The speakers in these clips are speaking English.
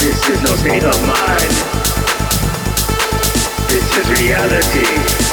This is no state of mind. This is reality.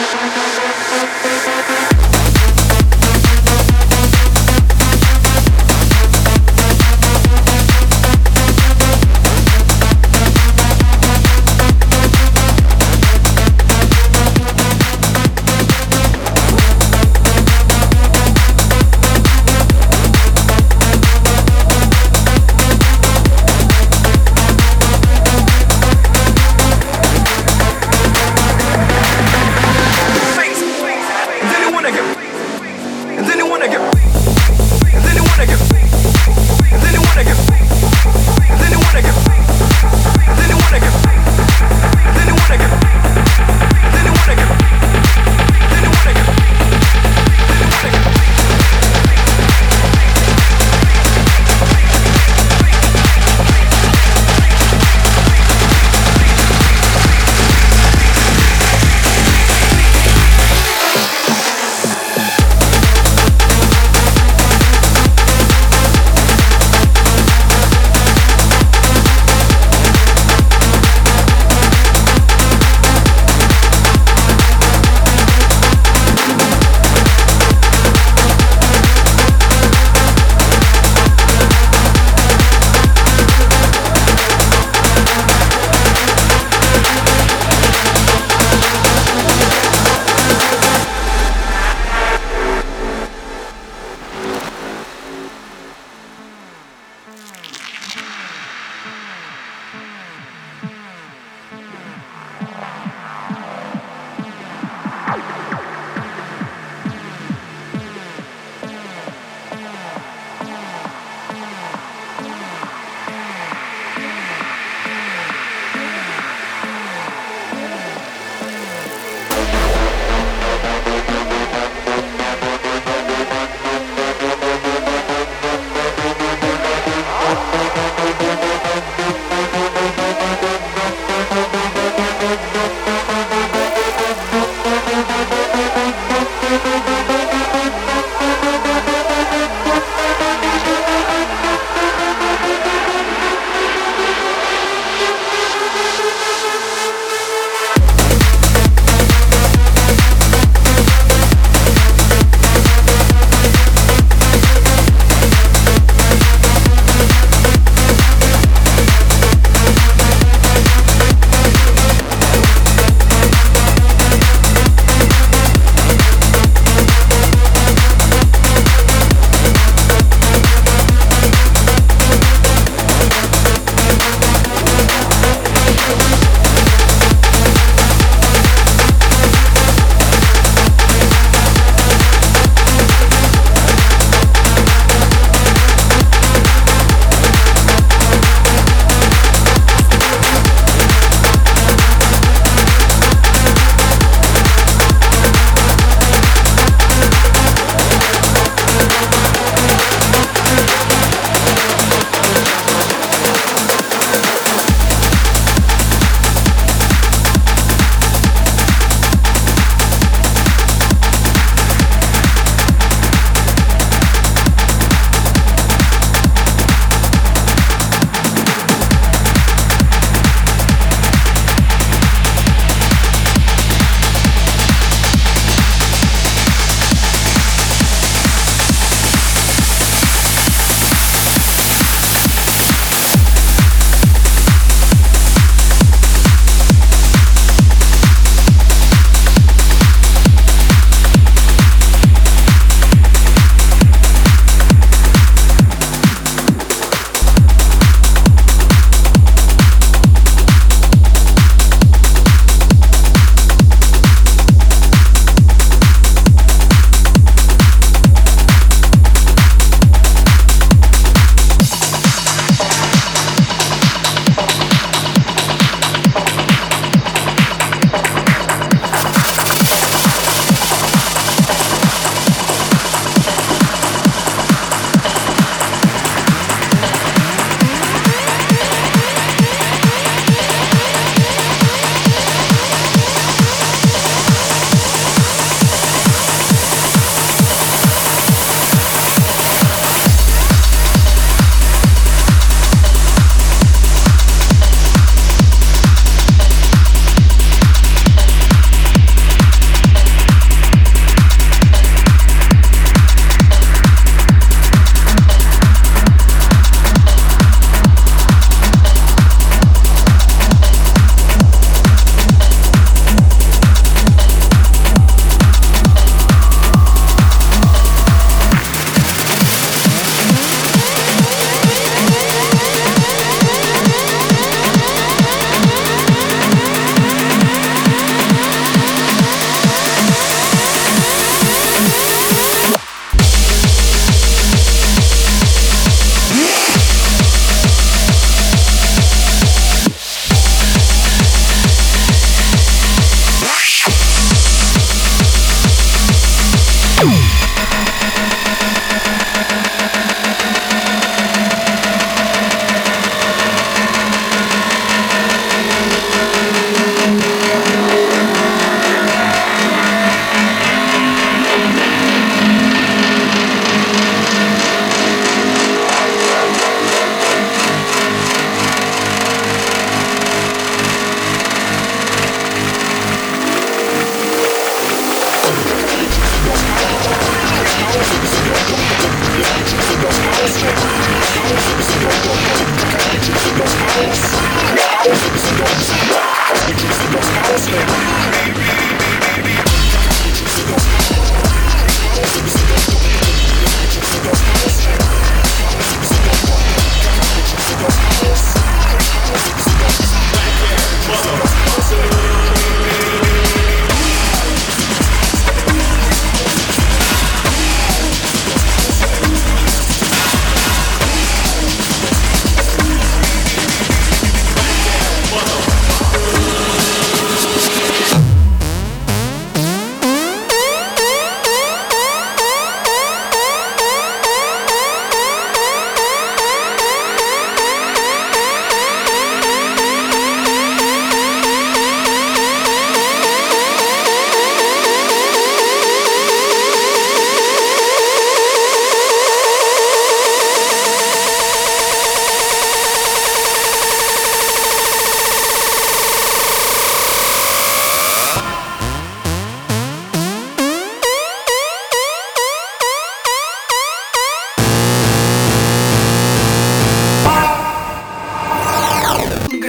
どどどどどど!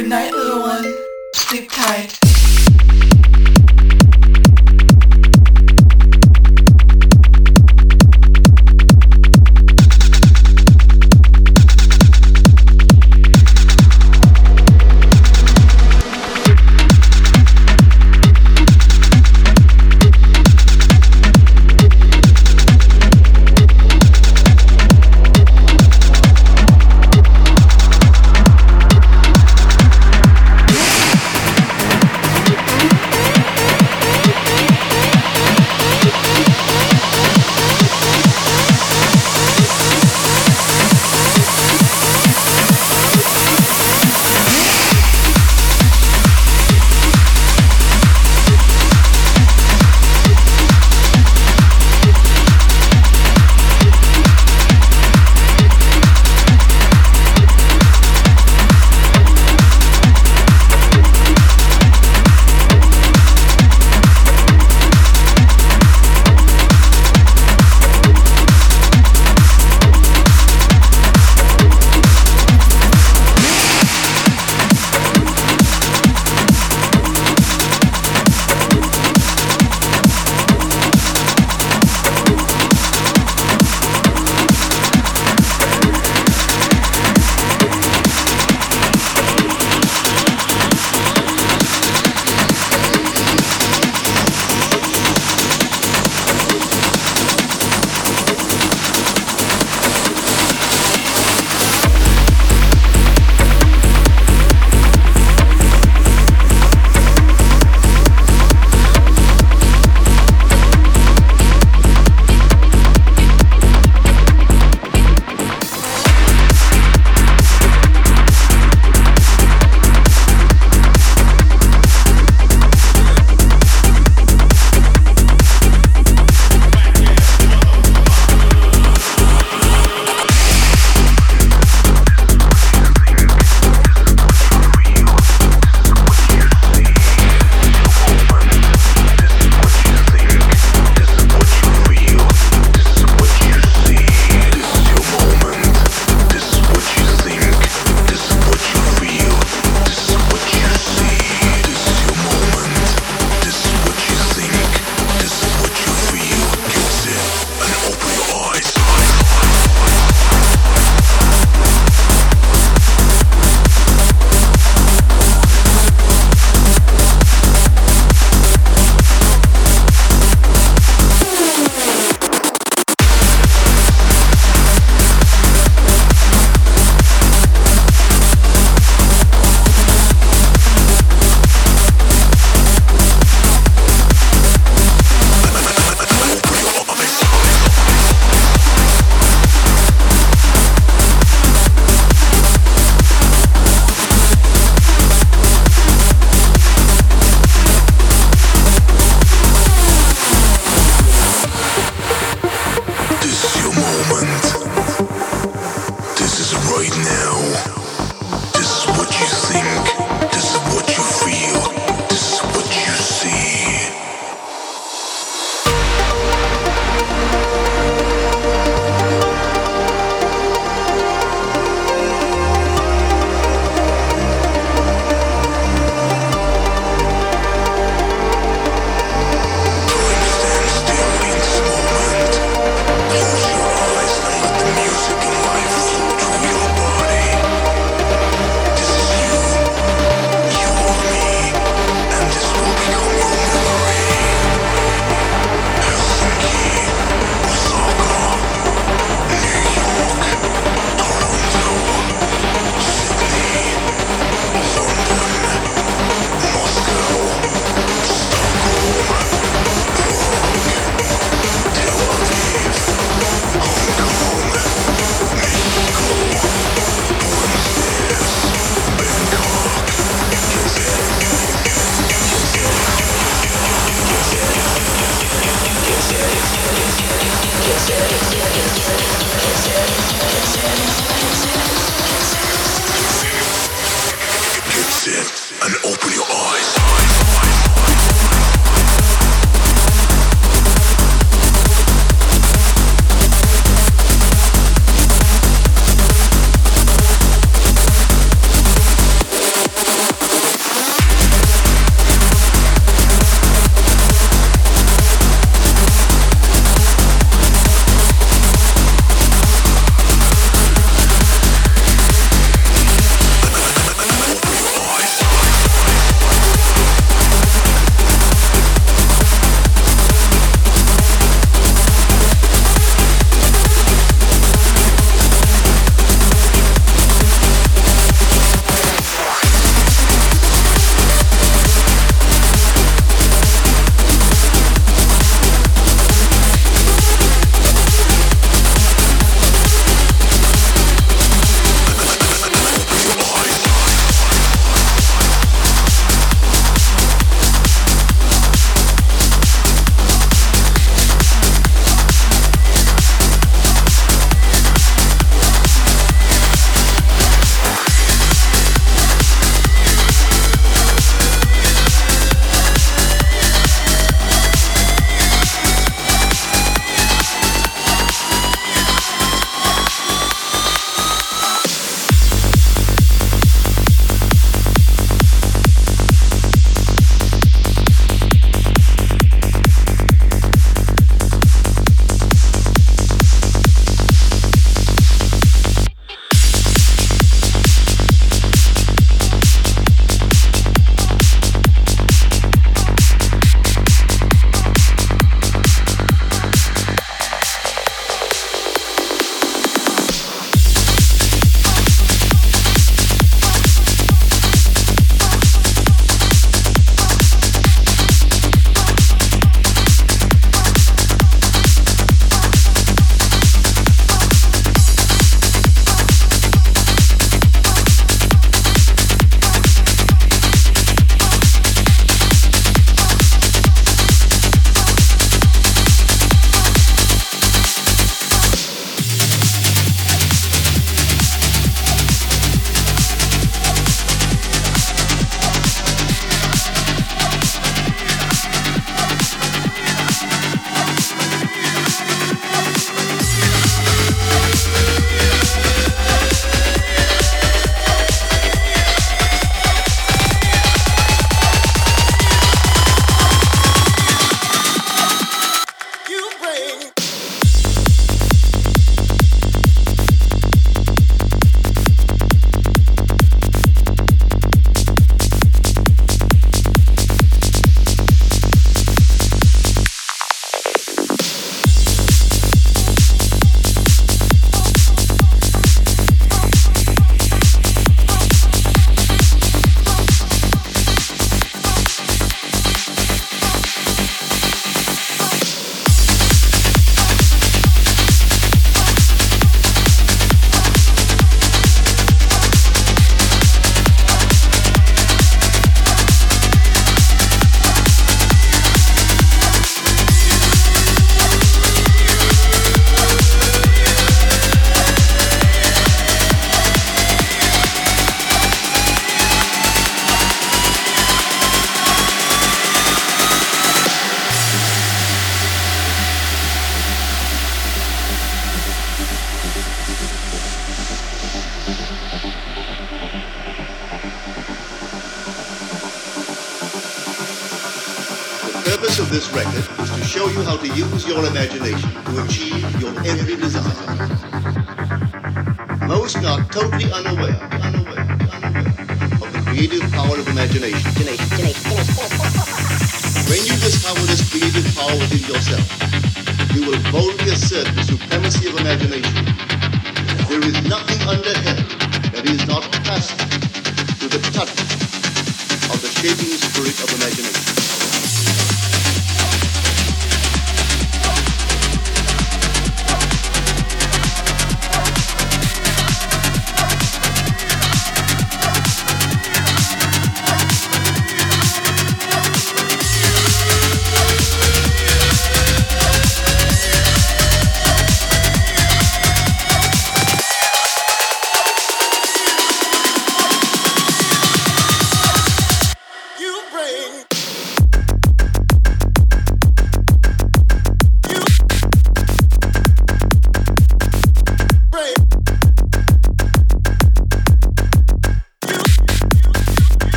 Good night, little one. Sleep tight.